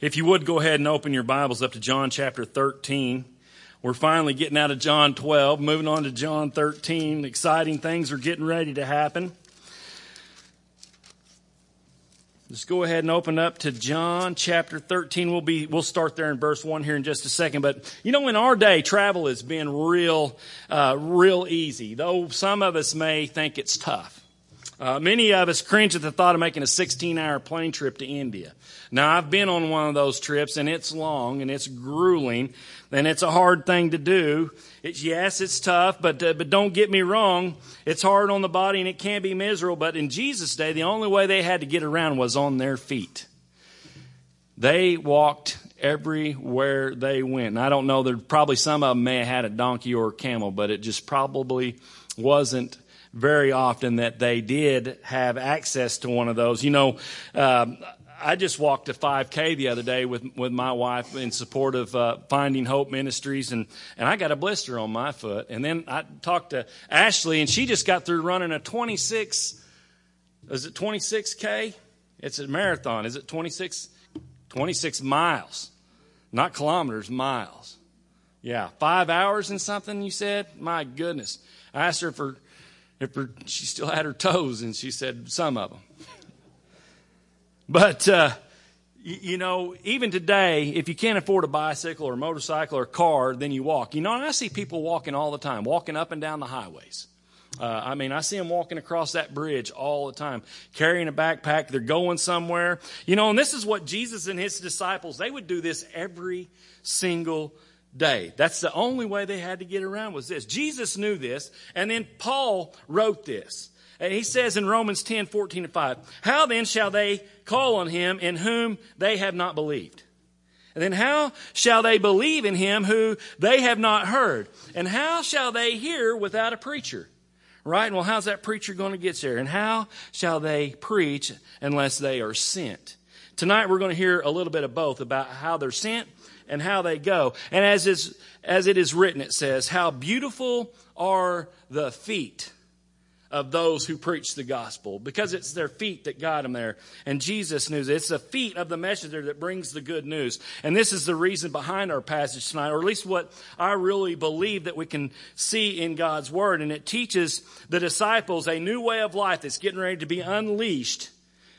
If you would go ahead and open your Bibles up to John chapter 13. We're finally getting out of John 12, moving on to John 13. Exciting things are getting ready to happen. Let's go ahead and open up to John chapter 13. We'll be, we'll start there in verse 1 here in just a second. But, you know, in our day, travel has been real, uh, real easy, though some of us may think it's tough. Uh, many of us cringe at the thought of making a 16 hour plane trip to India. Now, I've been on one of those trips and it's long and it's grueling and it's a hard thing to do. It's, yes, it's tough, but, uh, but don't get me wrong. It's hard on the body and it can be miserable. But in Jesus' day, the only way they had to get around was on their feet. They walked everywhere they went. And I don't know, there probably some of them may have had a donkey or a camel, but it just probably wasn't very often that they did have access to one of those. You know, um, I just walked a 5K the other day with with my wife in support of uh, Finding Hope Ministries, and and I got a blister on my foot. And then I talked to Ashley, and she just got through running a 26. Is it 26K? It's a marathon. Is it 26? 26 miles, not kilometers, miles. Yeah, five hours and something. You said, my goodness. I asked her for if her, she still had her toes, and she said some of them. But, uh, you know, even today, if you can't afford a bicycle or a motorcycle or a car, then you walk. You know, and I see people walking all the time, walking up and down the highways. Uh, I mean, I see them walking across that bridge all the time, carrying a backpack. They're going somewhere. You know, and this is what Jesus and his disciples, they would do this every single day. That's the only way they had to get around was this. Jesus knew this, and then Paul wrote this. And he says in Romans 10, 14 and 5, How then shall they call on him in whom they have not believed? And then how shall they believe in him who they have not heard? And how shall they hear without a preacher? Right? Well, how's that preacher going to get there? And how shall they preach unless they are sent? Tonight we're going to hear a little bit of both about how they're sent and how they go. And as is, as it is written, it says, how beautiful are the feet of those who preach the gospel because it's their feet that got them there. And Jesus knew it. It's the feet of the messenger that brings the good news. And this is the reason behind our passage tonight, or at least what I really believe that we can see in God's word. And it teaches the disciples a new way of life that's getting ready to be unleashed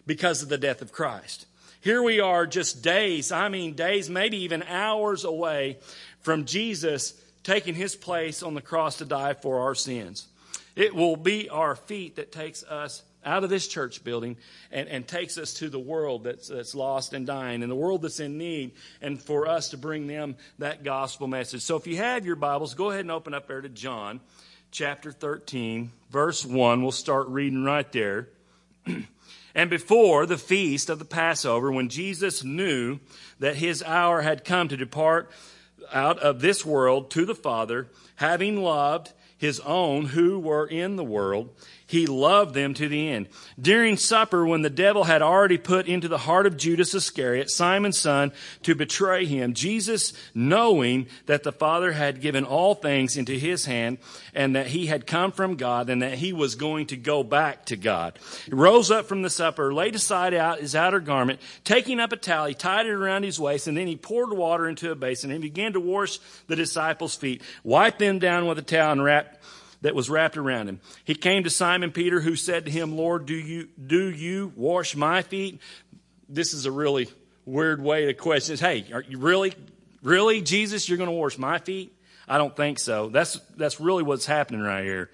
because of the death of Christ. Here we are just days, I mean days, maybe even hours away from Jesus taking his place on the cross to die for our sins. It will be our feet that takes us out of this church building and, and takes us to the world that's, that's lost and dying and the world that's in need and for us to bring them that gospel message. So if you have your Bibles, go ahead and open up there to John chapter 13, verse 1. We'll start reading right there. And before the feast of the Passover, when Jesus knew that his hour had come to depart out of this world to the Father, having loved his own who were in the world, he loved them to the end. During supper, when the devil had already put into the heart of Judas Iscariot, Simon's son, to betray him, Jesus, knowing that the Father had given all things into his hand and that he had come from God and that he was going to go back to God, rose up from the supper, laid aside out his outer garment, taking up a towel, he tied it around his waist, and then he poured water into a basin and began to wash the disciples' feet, wiped them down with a towel and wrapped that was wrapped around him. He came to Simon Peter, who said to him, Lord, do you, do you wash my feet? This is a really weird way to question. Hey, are you really, really, Jesus, you're going to wash my feet? I don't think so. That's, that's really what's happening right here.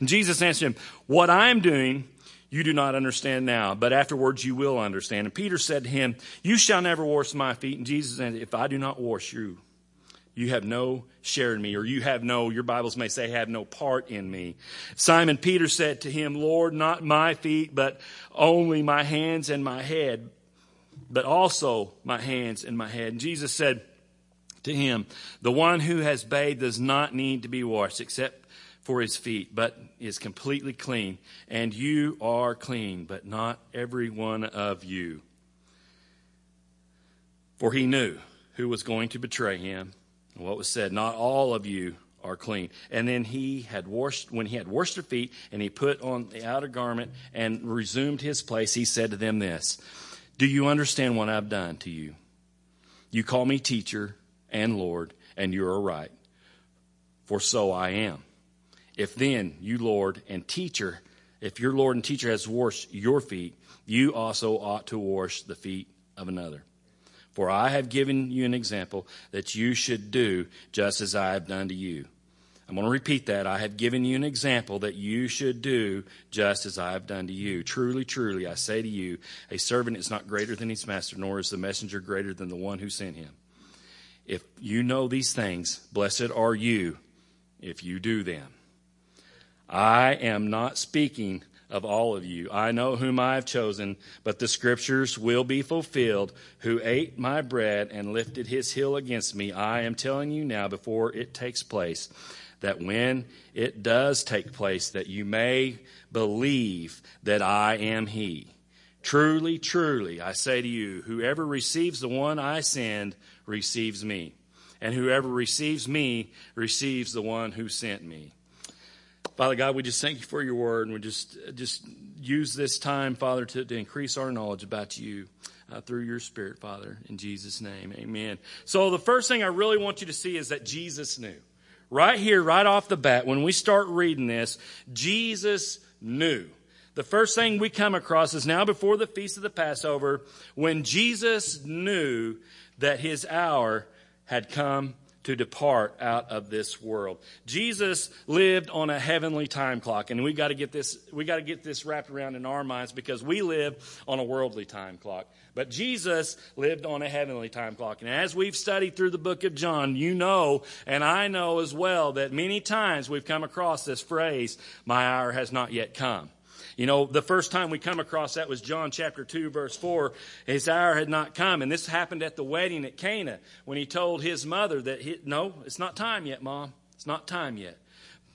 And Jesus answered him, What I'm doing, you do not understand now, but afterwards you will understand. And Peter said to him, You shall never wash my feet. And Jesus said, If I do not wash you, you have no share in me, or you have no, your Bibles may say, have no part in me. Simon Peter said to him, Lord, not my feet, but only my hands and my head, but also my hands and my head. And Jesus said to him, The one who has bathed does not need to be washed except for his feet, but is completely clean. And you are clean, but not every one of you. For he knew who was going to betray him what was said, not all of you are clean. And then he had washed, when he had washed their feet and he put on the outer garment and resumed his place, he said to them this, Do you understand what I've done to you? You call me teacher and Lord, and you are right, for so I am. If then you, Lord and teacher, if your Lord and teacher has washed your feet, you also ought to wash the feet of another. For I have given you an example that you should do just as I have done to you. I'm going to repeat that. I have given you an example that you should do just as I have done to you. Truly, truly, I say to you, a servant is not greater than his master, nor is the messenger greater than the one who sent him. If you know these things, blessed are you if you do them. I am not speaking of all of you. I know whom I have chosen, but the scriptures will be fulfilled. Who ate my bread and lifted his heel against me, I am telling you now before it takes place, that when it does take place, that you may believe that I am he. Truly, truly, I say to you, whoever receives the one I send receives me, and whoever receives me receives the one who sent me. Father God, we just thank you for your word, and we just just use this time, Father, to, to increase our knowledge about you uh, through your Spirit, Father. In Jesus' name, Amen. So the first thing I really want you to see is that Jesus knew. Right here, right off the bat, when we start reading this, Jesus knew. The first thing we come across is now before the feast of the Passover, when Jesus knew that his hour had come to depart out of this world. Jesus lived on a heavenly time clock, and we got to get this we got to get this wrapped around in our minds because we live on a worldly time clock. But Jesus lived on a heavenly time clock. And as we've studied through the book of John, you know, and I know as well that many times we've come across this phrase, my hour has not yet come. You know, the first time we come across that was John chapter 2, verse 4. His hour had not come. And this happened at the wedding at Cana when he told his mother that, he, no, it's not time yet, Mom. It's not time yet.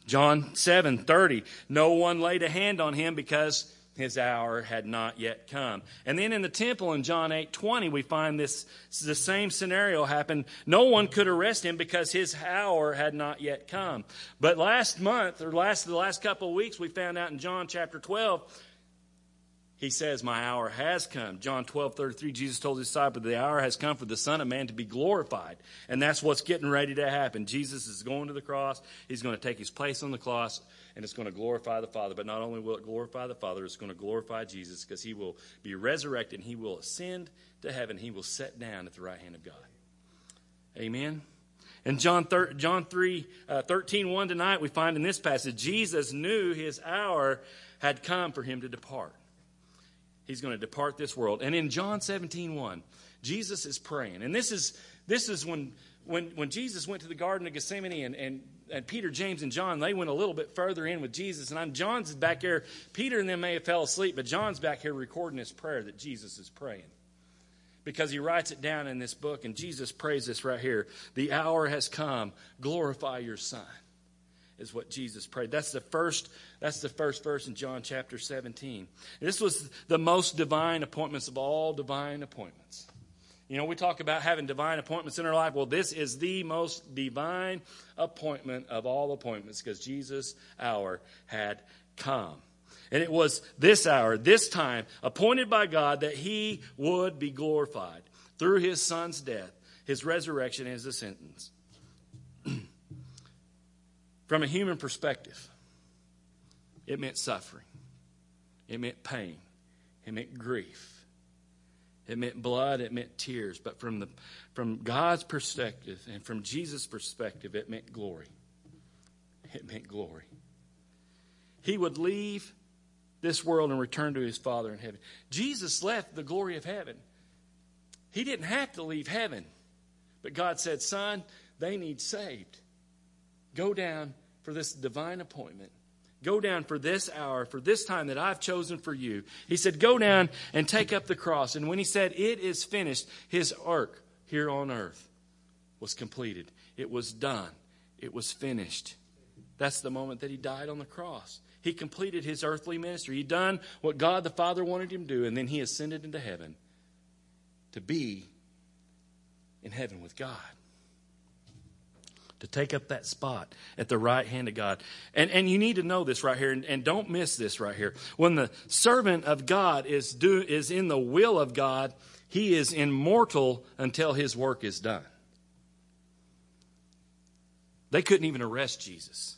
John 7, 30. No one laid a hand on him because his hour had not yet come. And then in the temple in John 8 20, we find this the same scenario happened. No one could arrest him because his hour had not yet come. But last month, or last the last couple of weeks, we found out in John chapter 12 he says, My hour has come. John 12, 33, Jesus told his disciples, The hour has come for the Son of Man to be glorified. And that's what's getting ready to happen. Jesus is going to the cross. He's going to take his place on the cross, and it's going to glorify the Father. But not only will it glorify the Father, it's going to glorify Jesus because he will be resurrected and he will ascend to heaven. He will sit down at the right hand of God. Amen. In John, thir- John 3, uh, 13, 1 tonight, we find in this passage, Jesus knew his hour had come for him to depart. He's going to depart this world. And in John 17, 1, Jesus is praying. And this is, this is when, when, when Jesus went to the Garden of Gethsemane and, and, and Peter, James, and John, they went a little bit further in with Jesus. And I'm, John's back here. Peter and them may have fell asleep, but John's back here recording this prayer that Jesus is praying because he writes it down in this book, and Jesus prays this right here The hour has come, glorify your Son is what Jesus prayed. That's the first that's the first verse in John chapter 17. This was the most divine appointments of all divine appointments. You know, we talk about having divine appointments in our life. Well, this is the most divine appointment of all appointments because Jesus' hour had come. And it was this hour, this time, appointed by God that he would be glorified through his son's death, his resurrection, and his ascendance. From a human perspective, it meant suffering, it meant pain, it meant grief, it meant blood, it meant tears. But from, the, from God's perspective and from Jesus' perspective, it meant glory. It meant glory. He would leave this world and return to his Father in heaven. Jesus left the glory of heaven. He didn't have to leave heaven. But God said, Son, they need saved. Go down for this divine appointment. Go down for this hour, for this time that I've chosen for you. He said, Go down and take up the cross. And when he said, It is finished, his work here on earth was completed. It was done. It was finished. That's the moment that he died on the cross. He completed his earthly ministry. He done what God the Father wanted him to do, and then he ascended into heaven to be in heaven with God. To take up that spot at the right hand of God. And, and you need to know this right here, and, and don't miss this right here. When the servant of God is, do, is in the will of God, he is immortal until his work is done. They couldn't even arrest Jesus.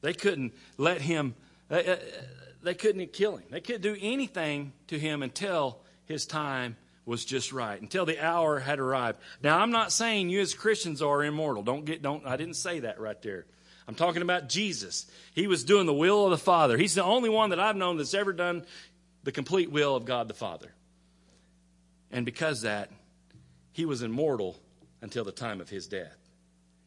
They couldn't let him, they, uh, they couldn't kill him. They couldn't do anything to him until his time was just right until the hour had arrived. Now, I'm not saying you as Christians are immortal. Don't get, don't, I didn't say that right there. I'm talking about Jesus. He was doing the will of the Father. He's the only one that I've known that's ever done the complete will of God the Father. And because that, he was immortal until the time of his death,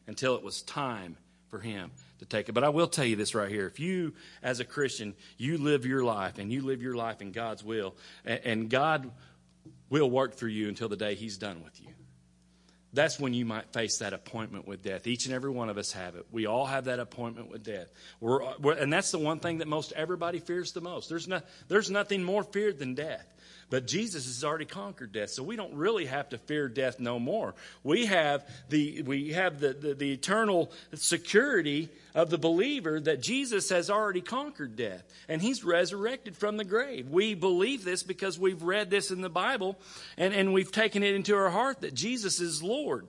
until it was time for him to take it. But I will tell you this right here. If you, as a Christian, you live your life and you live your life in God's will, and God will work through you until the day He's done with you. That's when you might face that appointment with death. Each and every one of us have it. We all have that appointment with death. We're, we're, and that's the one thing that most everybody fears the most. There's, no, there's nothing more feared than death. But Jesus has already conquered death, so we don't really have to fear death no more. We have the, we have the, the, the eternal security of the believer that Jesus has already conquered death, and he's resurrected from the grave. We believe this because we've read this in the Bible, and, and we've taken it into our heart that Jesus is Lord.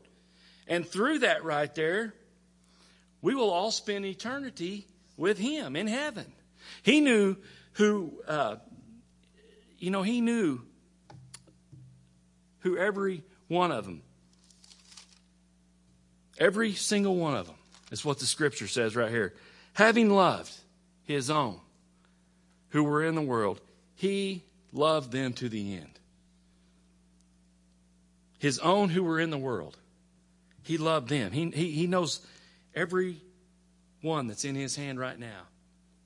And through that right there, we will all spend eternity with him in heaven. He knew who uh, you know, he knew who every one of them, every single one of them, is what the scripture says right here. Having loved his own who were in the world, he loved them to the end. His own who were in the world, he loved them. He, he, he knows every one that's in his hand right now.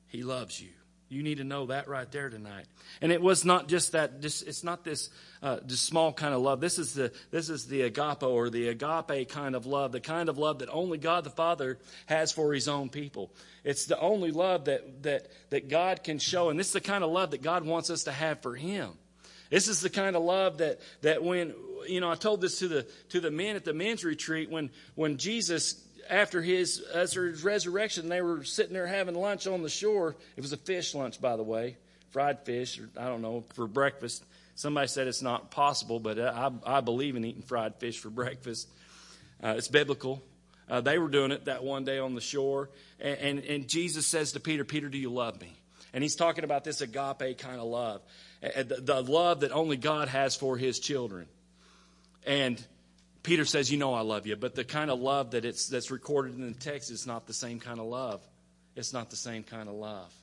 He loves you. You need to know that right there tonight. And it was not just that. It's not this uh, small kind of love. This is the this is the agape or the agape kind of love, the kind of love that only God the Father has for His own people. It's the only love that that that God can show, and this is the kind of love that God wants us to have for Him. This is the kind of love that that when you know I told this to the to the men at the men's retreat when when Jesus after his, after his resurrection, they were sitting there having lunch on the shore. It was a fish lunch, by the way, fried fish, or I don't know, for breakfast. Somebody said it's not possible, but I, I believe in eating fried fish for breakfast. Uh, it's biblical. Uh, they were doing it that one day on the shore. And, and, and, Jesus says to Peter, Peter, do you love me? And he's talking about this agape kind of love, uh, the, the love that only God has for his children. And Peter says, You know I love you, but the kind of love that it's, that's recorded in the text is not the same kind of love. It's not the same kind of love.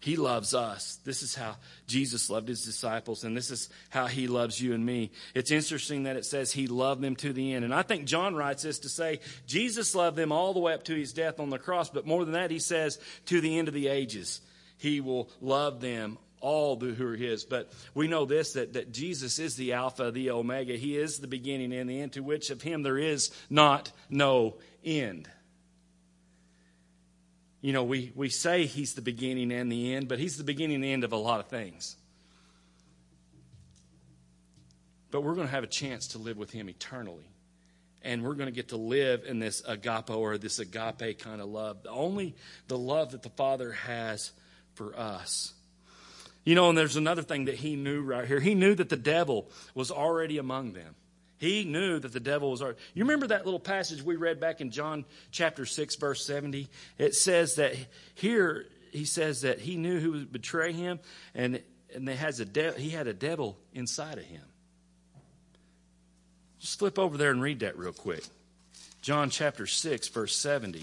He loves us. This is how Jesus loved his disciples, and this is how he loves you and me. It's interesting that it says he loved them to the end. And I think John writes this to say Jesus loved them all the way up to his death on the cross, but more than that, he says to the end of the ages, he will love them all who are his. But we know this that, that Jesus is the Alpha, the Omega. He is the beginning and the end, to which of him there is not no end. You know, we, we say he's the beginning and the end, but he's the beginning and the end of a lot of things. But we're going to have a chance to live with him eternally. And we're going to get to live in this agape or this agape kind of love. Only the love that the Father has for us. You know, and there's another thing that he knew right here. He knew that the devil was already among them. He knew that the devil was already. You remember that little passage we read back in John chapter 6, verse 70? It says that here, he says that he knew who would betray him, and, and has a de- he had a devil inside of him. Just flip over there and read that real quick. John chapter 6, verse 70.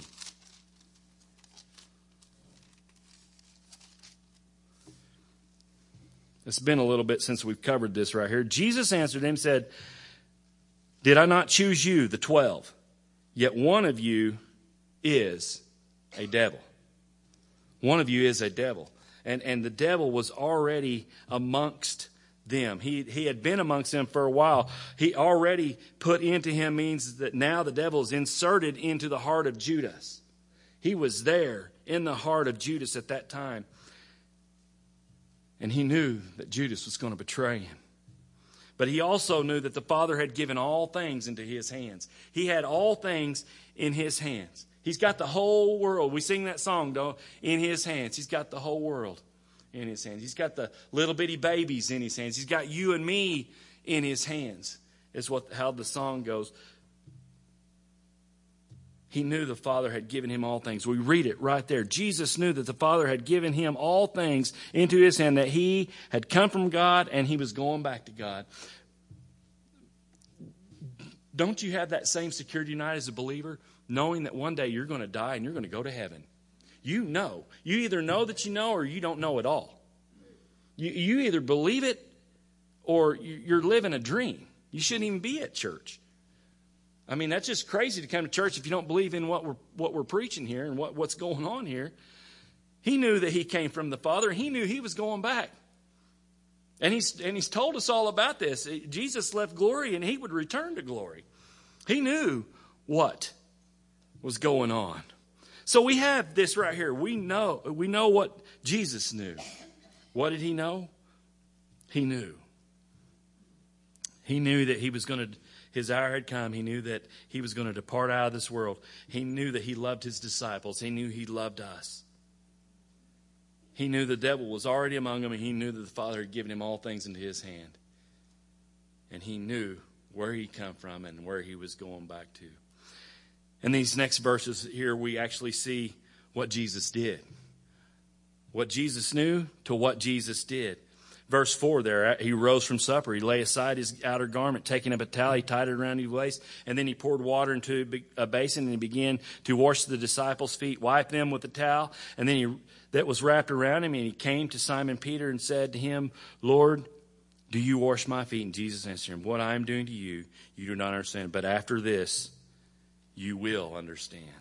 It's been a little bit since we've covered this right here. Jesus answered him, said, Did I not choose you, the twelve? Yet one of you is a devil. One of you is a devil. And, and the devil was already amongst them. He, he had been amongst them for a while. He already put into him means that now the devil is inserted into the heart of Judas. He was there in the heart of Judas at that time. And he knew that Judas was going to betray him. But he also knew that the Father had given all things into his hands. He had all things in his hands. He's got the whole world. We sing that song, don't in his hands. He's got the whole world in his hands. He's got the little bitty babies in his hands. He's got you and me in his hands. Is what how the song goes. He knew the Father had given him all things. We read it right there. Jesus knew that the Father had given him all things into his hand, that he had come from God and he was going back to God. Don't you have that same security tonight as a believer, knowing that one day you're going to die and you're going to go to heaven? You know. You either know that you know or you don't know at all. You, you either believe it or you're living a dream. You shouldn't even be at church. I mean, that's just crazy to come to church if you don't believe in what we're, what we're preaching here and what, what's going on here. He knew that he came from the Father. He knew he was going back. And he's, and he's told us all about this. Jesus left glory and he would return to glory. He knew what was going on. So we have this right here. We know, we know what Jesus knew. What did he know? He knew. He knew that he was going to his hour had come. He knew that he was going to depart out of this world. He knew that he loved his disciples. He knew he loved us. He knew the devil was already among them, and he knew that the Father had given him all things into his hand. And he knew where he'd come from and where he was going back to. In these next verses here, we actually see what Jesus did. What Jesus knew to what Jesus did verse 4 there, uh, he rose from supper. He lay aside his outer garment, taking up a towel, he tied it around his waist, and then he poured water into a basin and he began to wash the disciples' feet, wipe them with the towel, and then he that was wrapped around him, and he came to Simon Peter and said to him, Lord, do you wash my feet? And Jesus answered him, What I am doing to you, you do not understand, but after this, you will understand.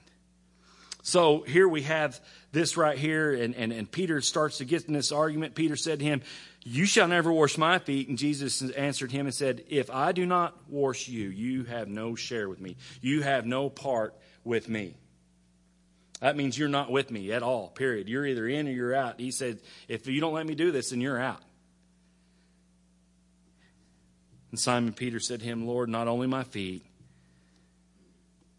So here we have this right here, and, and, and Peter starts to get in this argument. Peter said to him, you shall never wash my feet. And Jesus answered him and said, If I do not wash you, you have no share with me. You have no part with me. That means you're not with me at all, period. You're either in or you're out. He said, If you don't let me do this, then you're out. And Simon Peter said to him, Lord, not only my feet,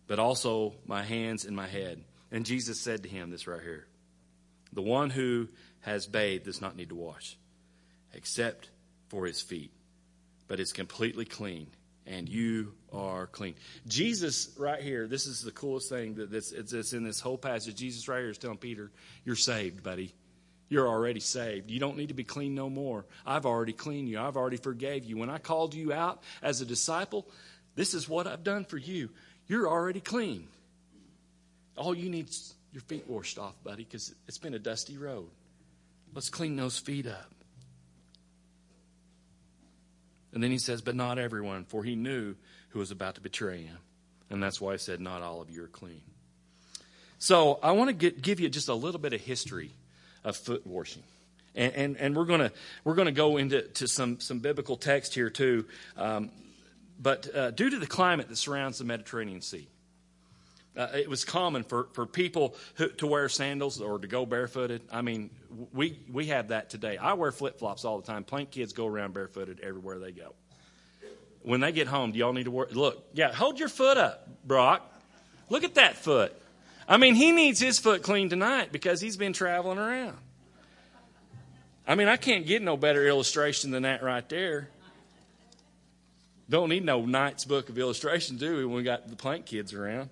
but also my hands and my head. And Jesus said to him, This right here the one who has bathed does not need to wash except for his feet, but is completely clean, and you are clean. Jesus, right here, this is the coolest thing that this, it's in this whole passage. Jesus, right here, is telling Peter, You're saved, buddy. You're already saved. You don't need to be clean no more. I've already cleaned you. I've already forgave you. When I called you out as a disciple, this is what I've done for you. You're already clean. All you need is your feet washed off, buddy, because it's been a dusty road. Let's clean those feet up. And then he says, But not everyone, for he knew who was about to betray him. And that's why I said, Not all of you are clean. So I want to give you just a little bit of history of foot washing. And, and, and we're going we're gonna go into to some, some biblical text here too. Um, but uh, due to the climate that surrounds the Mediterranean Sea, uh, it was common for, for people who, to wear sandals or to go barefooted. I mean, we, we have that today. I wear flip flops all the time. Plank kids go around barefooted everywhere they go. When they get home, do y'all need to? Look, yeah, hold your foot up, Brock. Look at that foot. I mean, he needs his foot clean tonight because he's been traveling around. I mean, I can't get no better illustration than that right there. Don't need no Knight's book of illustrations, do we, when we got the plank kids around?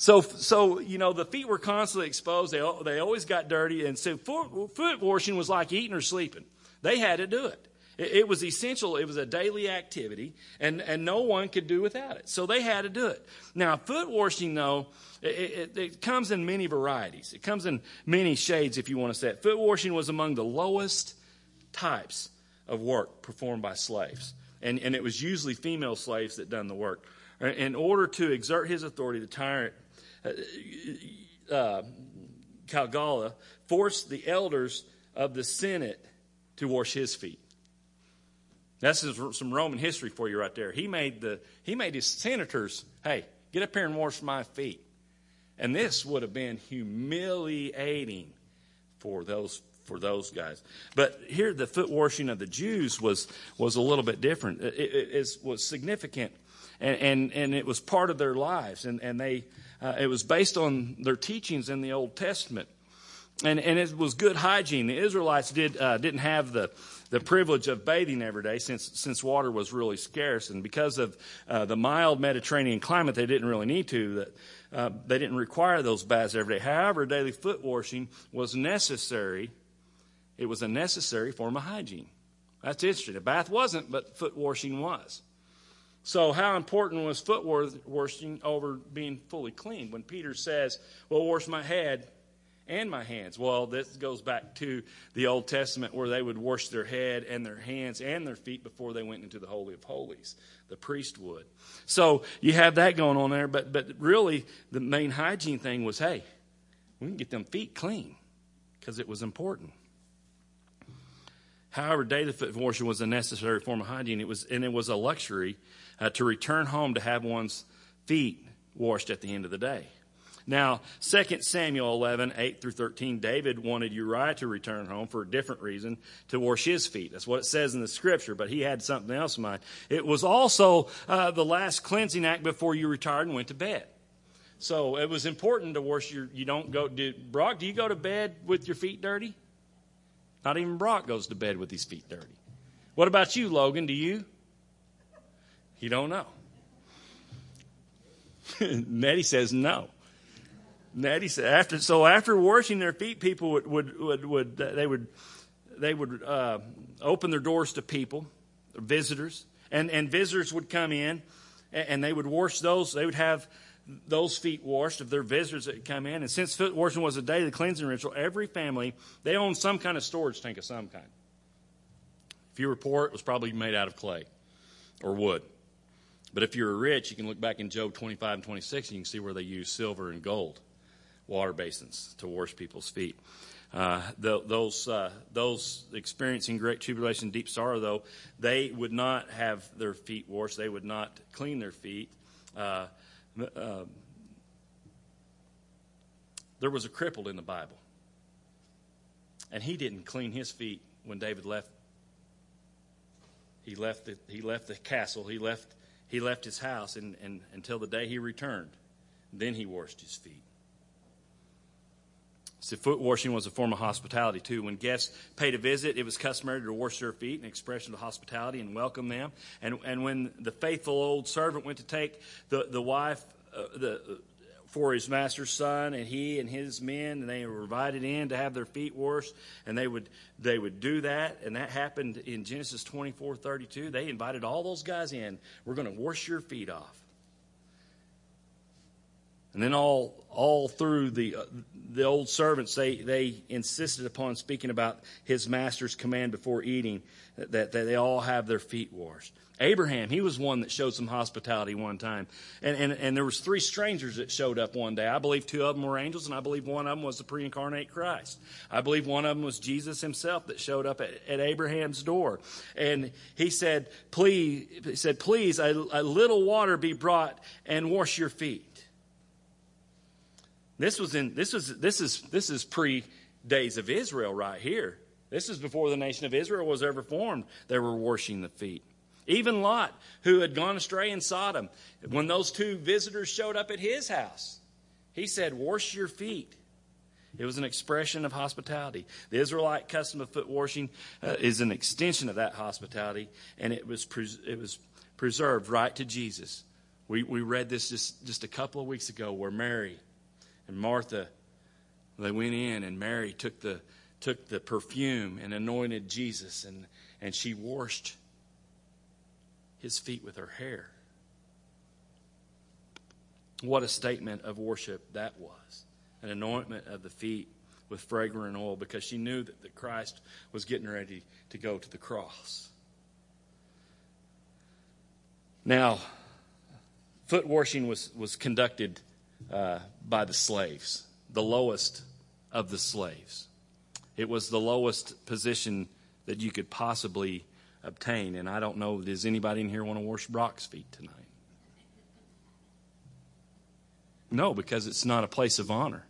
So, so you know, the feet were constantly exposed. They, they always got dirty. And so foot, foot washing was like eating or sleeping. They had to do it. it. It was essential. It was a daily activity, and, and no one could do without it. So they had to do it. Now, foot washing, though, it, it, it comes in many varieties. It comes in many shades, if you want to say it. Foot washing was among the lowest types of work performed by slaves. And, and it was usually female slaves that done the work. In order to exert his authority, the tyrant uh, uh Caligula forced the elders of the Senate to wash his feet. That's some Roman history for you right there. He made the he made his senators, hey, get up here and wash my feet. And this would have been humiliating for those for those guys. But here, the foot washing of the Jews was was a little bit different. It, it, it was significant, and, and and it was part of their lives, and and they uh, it was based on their teachings in the Old Testament, and and it was good hygiene. The Israelites did uh, didn't have the the privilege of bathing every day since since water was really scarce, and because of uh, the mild Mediterranean climate, they didn't really need to. That uh, they didn't require those baths every day. However, daily foot washing was necessary it was a necessary form of hygiene. That's interesting. A bath wasn't, but foot washing was. So, how important was foot washing over being fully clean? When Peter says, Well, wash my head and my hands. Well, this goes back to the Old Testament where they would wash their head and their hands and their feet before they went into the Holy of Holies. The priest would. So, you have that going on there, but, but really, the main hygiene thing was hey, we can get them feet clean because it was important. However, daily foot washing was a necessary form of hygiene. It was, and it was a luxury uh, to return home to have one's feet washed at the end of the day. Now, 2 Samuel 11, 8 through 13, David wanted Uriah to return home for a different reason, to wash his feet. That's what it says in the scripture, but he had something else in mind. It was also uh, the last cleansing act before you retired and went to bed. So it was important to wash your, you don't go, do, Brock, do you go to bed with your feet dirty? Not even Brock goes to bed with his feet dirty. What about you, Logan? Do you? You don't know. Nettie says no. Nettie said after so after washing their feet, people would would would, would they would they would uh, open their doors to people, visitors, and and visitors would come in, and, they would wash those. They would have those feet washed of their visitors that come in. And since foot washing was a day daily cleansing ritual, every family, they owned some kind of storage tank of some kind. If you were poor, it was probably made out of clay or wood. But if you're rich, you can look back in Job 25 and 26 and you can see where they use silver and gold water basins to wash people's feet. Uh, the, those uh, those experiencing great tribulation, deep sorrow, though, they would not have their feet washed. They would not clean their feet. Uh, uh, there was a crippled in the Bible. And he didn't clean his feet when David left. He left the, he left the castle. He left, he left his house and, and, until the day he returned. Then he washed his feet. So foot washing was a form of hospitality too. When guests paid a visit, it was customary to wash their feet, an expression of hospitality and welcome them. And and when the faithful old servant went to take the the wife uh, the for his master's son, and he and his men, and they were invited in to have their feet washed, and they would they would do that, and that happened in Genesis twenty four thirty two. They invited all those guys in. We're going to wash your feet off. And then all all through the uh, the old servants, they they insisted upon speaking about his master's command before eating that, that they all have their feet washed. Abraham, he was one that showed some hospitality one time, and, and and there was three strangers that showed up one day. I believe two of them were angels, and I believe one of them was the pre-incarnate Christ. I believe one of them was Jesus himself that showed up at, at Abraham's door, and he said, "Please," he said, "Please, a, a little water be brought and wash your feet." This was in this was this is this is pre days of Israel right here. This is before the nation of Israel was ever formed. They were washing the feet. Even Lot, who had gone astray in Sodom, when those two visitors showed up at his house, he said, Wash your feet. It was an expression of hospitality. The Israelite custom of foot washing uh, is an extension of that hospitality, and it was, pres- it was preserved right to Jesus. We, we read this just, just a couple of weeks ago where Mary and Martha, they went in, and Mary took the, took the perfume and anointed Jesus, and, and she washed his feet with her hair. What a statement of worship that was an anointment of the feet with fragrant oil because she knew that, that Christ was getting ready to go to the cross. Now, foot washing was, was conducted uh, by the slaves, the lowest of the slaves. It was the lowest position that you could possibly obtain. And I don't know, does anybody in here want to wash Brock's feet tonight? No, because it's not a place of honor.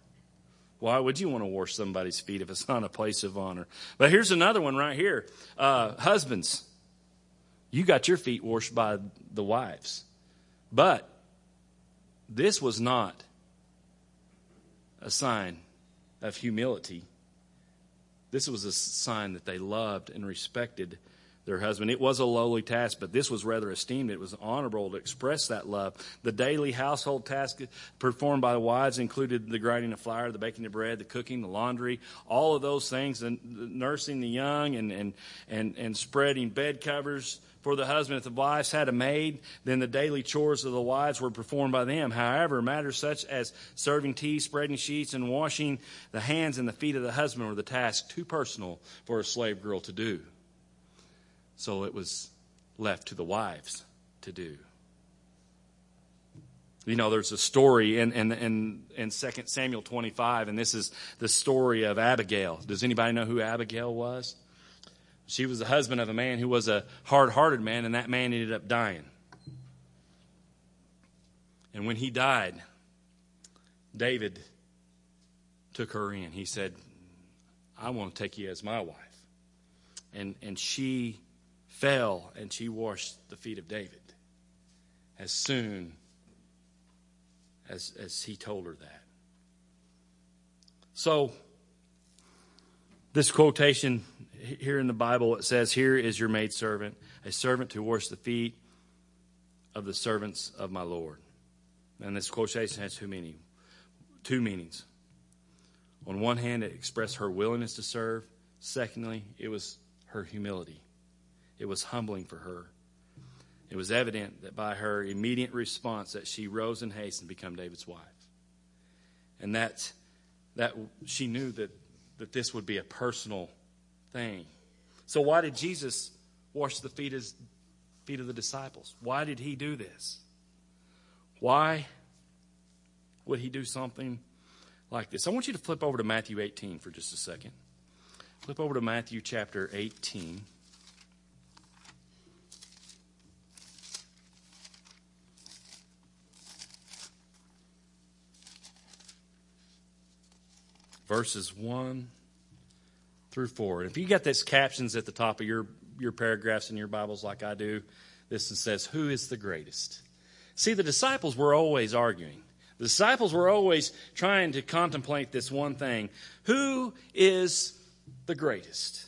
Why would you want to wash somebody's feet if it's not a place of honor? But here's another one right here. Uh, husbands, you got your feet washed by the wives. But this was not a sign of humility. This was a sign that they loved and respected their husband. It was a lowly task, but this was rather esteemed. It was honorable to express that love. The daily household tasks performed by the wives included the grinding of flour, the baking of bread, the cooking, the laundry, all of those things, and nursing the young and, and, and, and spreading bed covers for the husband. If the wives had a maid, then the daily chores of the wives were performed by them. However, matters such as serving tea, spreading sheets, and washing the hands and the feet of the husband were the task too personal for a slave girl to do. So it was left to the wives to do. You know, there's a story in, in, in, in 2 Samuel 25, and this is the story of Abigail. Does anybody know who Abigail was? She was the husband of a man who was a hard hearted man, and that man ended up dying. And when he died, David took her in. He said, I want to take you as my wife. And, and she fell and she washed the feet of David as soon as, as he told her that. So, this quotation here in the Bible, it says, Here is your maidservant, a servant to wash the feet of the servants of my Lord. And this quotation has two meanings. Two meanings. On one hand, it expressed her willingness to serve. Secondly, it was her humility. It was humbling for her. It was evident that by her immediate response that she rose in haste and became David's wife. And that that she knew that, that this would be a personal thing. So why did Jesus wash the feet of, feet of the disciples? Why did he do this? Why would he do something like this? I want you to flip over to Matthew 18 for just a second. Flip over to Matthew chapter 18. verses 1 through 4. And if you got these captions at the top of your, your paragraphs in your Bibles like I do, this says, Who is the greatest? See, the disciples were always arguing. The disciples were always trying to contemplate this one thing Who is the greatest?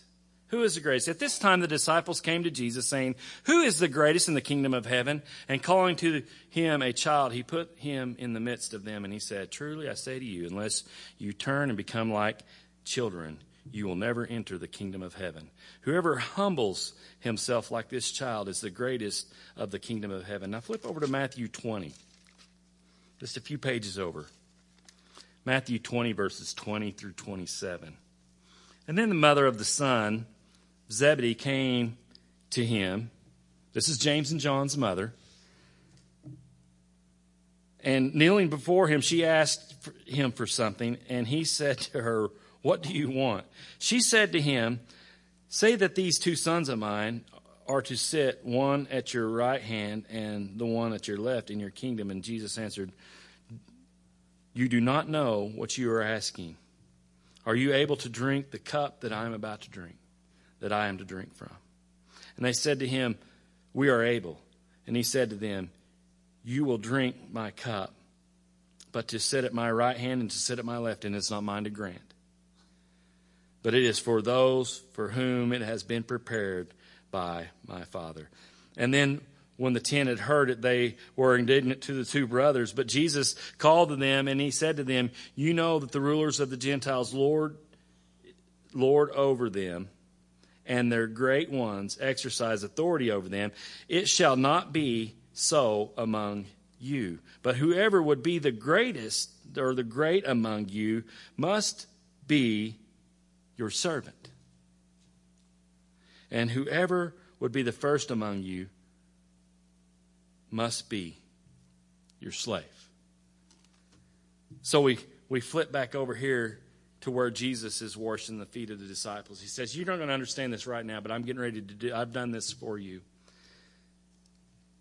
Who is the greatest? At this time, the disciples came to Jesus saying, Who is the greatest in the kingdom of heaven? And calling to him a child, he put him in the midst of them and he said, Truly I say to you, unless you turn and become like children, you will never enter the kingdom of heaven. Whoever humbles himself like this child is the greatest of the kingdom of heaven. Now flip over to Matthew 20, just a few pages over. Matthew 20, verses 20 through 27. And then the mother of the son Zebedee came to him. This is James and John's mother. And kneeling before him, she asked him for something, and he said to her, What do you want? She said to him, Say that these two sons of mine are to sit, one at your right hand and the one at your left in your kingdom. And Jesus answered, You do not know what you are asking. Are you able to drink the cup that I am about to drink? that I am to drink from. And they said to him, We are able. And he said to them, You will drink my cup, but to sit at my right hand and to sit at my left hand is not mine to grant. But it is for those for whom it has been prepared by my Father. And then when the ten had heard it, they were indignant to the two brothers. But Jesus called to them and he said to them, You know that the rulers of the Gentiles lord, lord over them and their great ones exercise authority over them, it shall not be so among you. But whoever would be the greatest or the great among you must be your servant. And whoever would be the first among you must be your slave. So we, we flip back over here to where Jesus is washing the feet of the disciples. He says, You're not going to understand this right now, but I'm getting ready to do I've done this for you.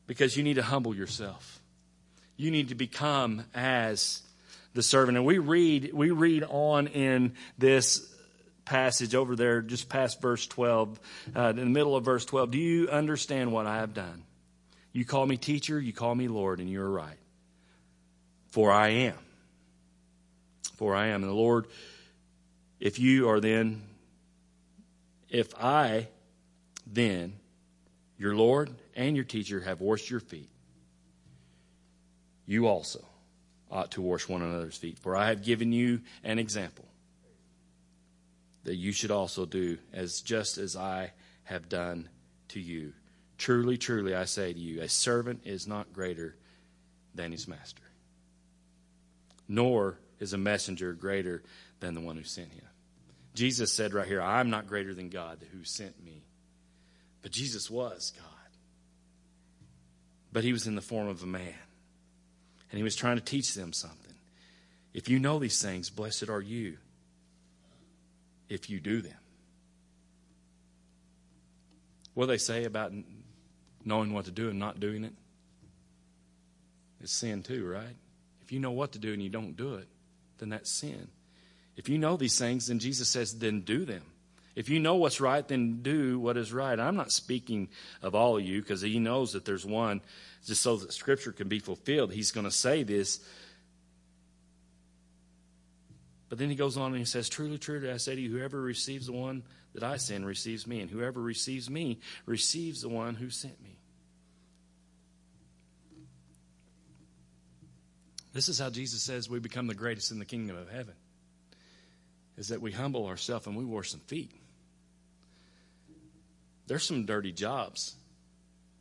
Because you need to humble yourself. You need to become as the servant. And we read, we read on in this passage over there, just past verse 12, uh, in the middle of verse 12. Do you understand what I have done? You call me teacher, you call me Lord, and you're right. For I am. For I am. And the Lord, if you are then, if I then, your Lord and your teacher, have washed your feet, you also ought to wash one another's feet. For I have given you an example that you should also do as just as I have done to you. Truly, truly, I say to you, a servant is not greater than his master, nor is a messenger greater than the one who sent him. Jesus said right here, I'm not greater than God who sent me. But Jesus was God. But he was in the form of a man. And he was trying to teach them something. If you know these things, blessed are you if you do them. What do they say about knowing what to do and not doing it? It's sin too, right? If you know what to do and you don't do it, then that's sin. If you know these things, then Jesus says, then do them. If you know what's right, then do what is right. I'm not speaking of all of you because he knows that there's one, just so that Scripture can be fulfilled. He's going to say this but then he goes on and he says, Truly, truly, I say to you, whoever receives the one that I send receives me, and whoever receives me receives the one who sent me. This is how Jesus says we become the greatest in the kingdom of heaven. Is that we humble ourselves and we wash some feet. There's some dirty jobs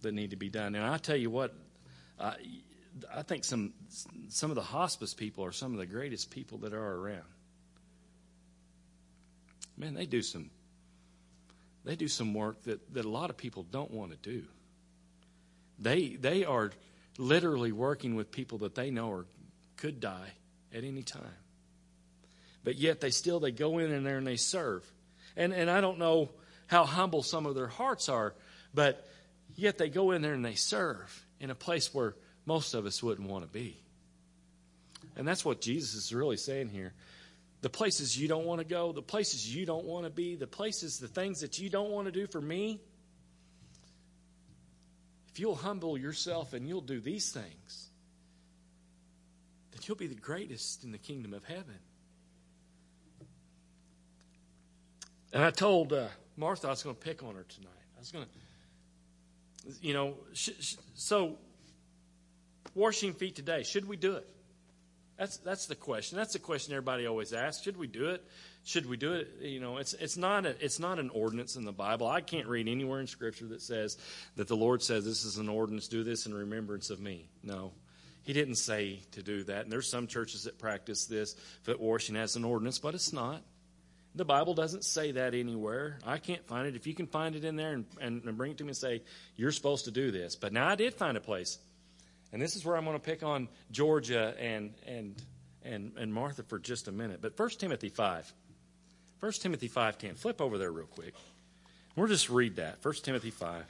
that need to be done. And I tell you what, I, I think some some of the hospice people are some of the greatest people that are around man, they do some they do some work that, that a lot of people don't want to do. They they are literally working with people that they know are could die at any time. But yet they still they go in and there and they serve. And and I don't know how humble some of their hearts are, but yet they go in there and they serve in a place where most of us wouldn't want to be. And that's what Jesus is really saying here the places you don't want to go, the places you don't want to be, the places, the things that you don't want to do for me, if you'll humble yourself and you'll do these things, then you'll be the greatest in the kingdom of heaven. And I told uh, Martha I was going to pick on her tonight. I was going to, you know, sh- sh- so washing feet today, should we do it? That's that's the question. That's the question everybody always asks. Should we do it? Should we do it? You know, it's it's not a, it's not an ordinance in the Bible. I can't read anywhere in Scripture that says that the Lord says this is an ordinance. Do this in remembrance of me. No, He didn't say to do that. And there's some churches that practice this foot washing as an ordinance, but it's not. The Bible doesn't say that anywhere. I can't find it. If you can find it in there and, and bring it to me and say, you're supposed to do this. But now I did find a place and this is where I'm going to pick on Georgia and, and, and, and Martha for just a minute. But 1 Timothy 5. 1 Timothy 5.10. Flip over there real quick. We'll just read that. 1 Timothy 5.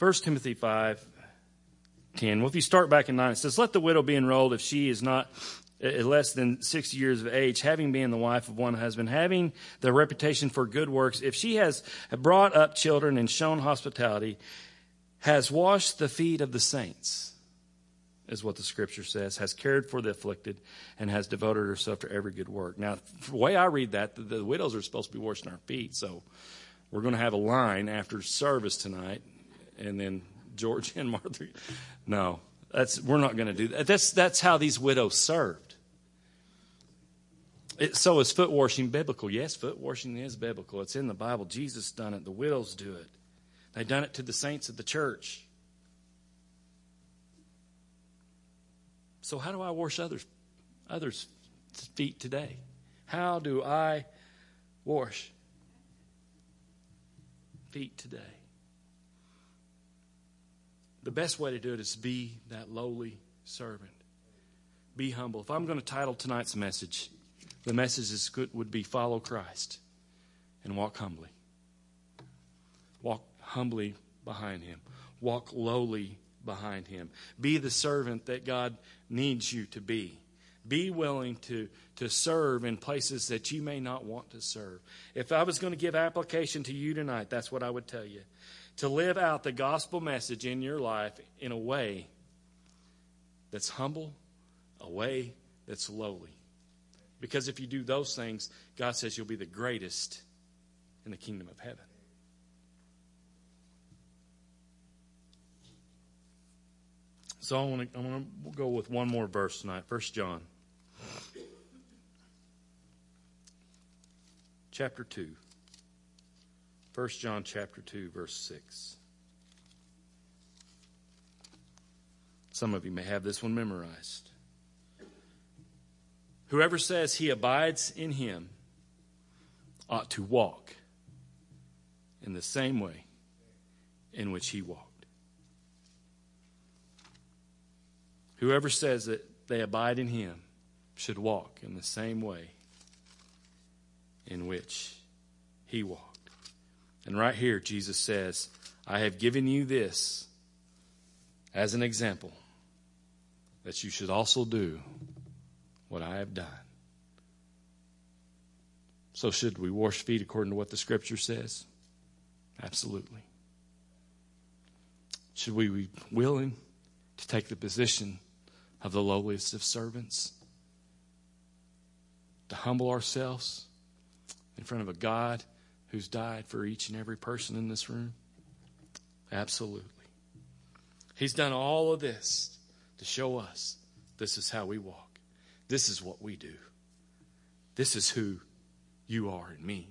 First Timothy five ten. Well, if you start back in 9, it says, Let the widow be enrolled if she is not less than 60 years of age, having been the wife of one husband, having the reputation for good works, if she has brought up children and shown hospitality, has washed the feet of the saints, is what the scripture says, has cared for the afflicted, and has devoted herself to every good work. Now, the way I read that, the, the widows are supposed to be washing our feet, so we're going to have a line after service tonight, and then George and Martha. No, that's we're not going to do that. That's that's how these widows served. It, so is foot washing biblical? Yes, foot washing is biblical. It's in the Bible. Jesus done it. The widows do it. They done it to the saints of the church. So how do I wash others others' feet today? How do I wash feet today? The best way to do it is be that lowly servant. Be humble. If I'm going to title tonight's message, the message is good, would be follow Christ and walk humbly. Walk humbly behind him. Walk lowly behind him. Be the servant that God needs you to be. Be willing to, to serve in places that you may not want to serve. If I was going to give application to you tonight, that's what I would tell you. To live out the gospel message in your life in a way that's humble, a way that's lowly. Because if you do those things, God says you'll be the greatest in the kingdom of heaven. So I want to to go with one more verse tonight. First John, chapter two. First John chapter two, verse six. Some of you may have this one memorized. Whoever says he abides in him ought to walk in the same way in which he walked. Whoever says that they abide in him should walk in the same way in which he walked. And right here, Jesus says, I have given you this as an example that you should also do what I have done. So, should we wash feet according to what the scripture says? Absolutely. Should we be willing to take the position of the lowliest of servants? To humble ourselves in front of a God who's died for each and every person in this room? Absolutely. He's done all of this to show us this is how we walk. This is what we do. This is who you are in me.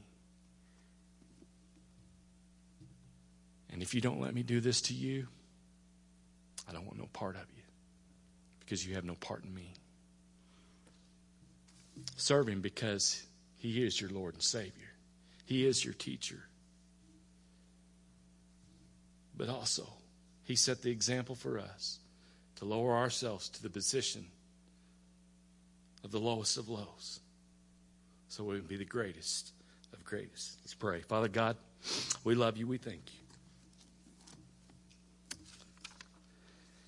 And if you don't let me do this to you, I don't want no part of you because you have no part in me. Serve him because he is your Lord and Savior, he is your teacher. But also, he set the example for us to lower ourselves to the position of the lowest of lows so we can be the greatest of greatest. Let's pray. Father God, we love you. We thank you.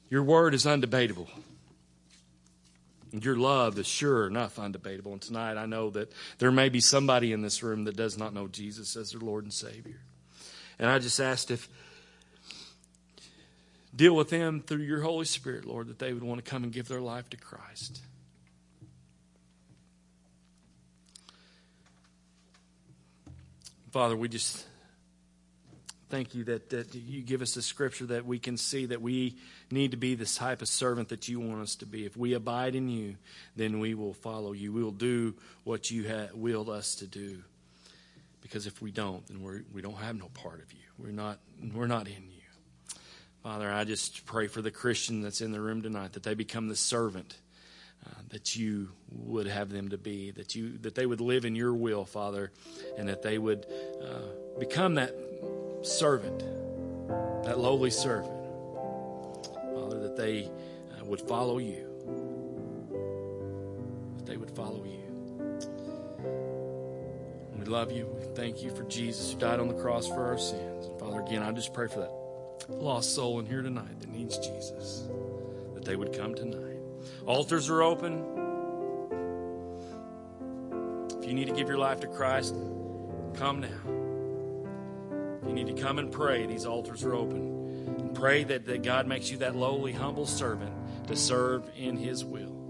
Your word is undebatable. And your love is sure enough undebatable. And tonight I know that there may be somebody in this room that does not know Jesus as their Lord and Savior. And I just asked if deal with them through your Holy Spirit, Lord, that they would want to come and give their life to Christ. Father, we just thank you that, that you give us a scripture that we can see that we need to be this type of servant that you want us to be. If we abide in you, then we will follow you. We will do what you have willed us to do. Because if we don't, then we're, we don't have no part of you. We're not, we're not in you. Father, I just pray for the Christian that's in the room tonight that they become the servant uh, that you would have them to be, that you that they would live in your will, Father, and that they would uh, become that servant, that lowly servant, Father, that they uh, would follow you, that they would follow you. We love you. We thank you for Jesus who died on the cross for our sins. And Father, again, I just pray for that lost soul in here tonight that needs Jesus, that they would come tonight. Altars are open. If you need to give your life to Christ, come now. If you need to come and pray, these altars are open. And pray that, that God makes you that lowly, humble servant to serve in His will.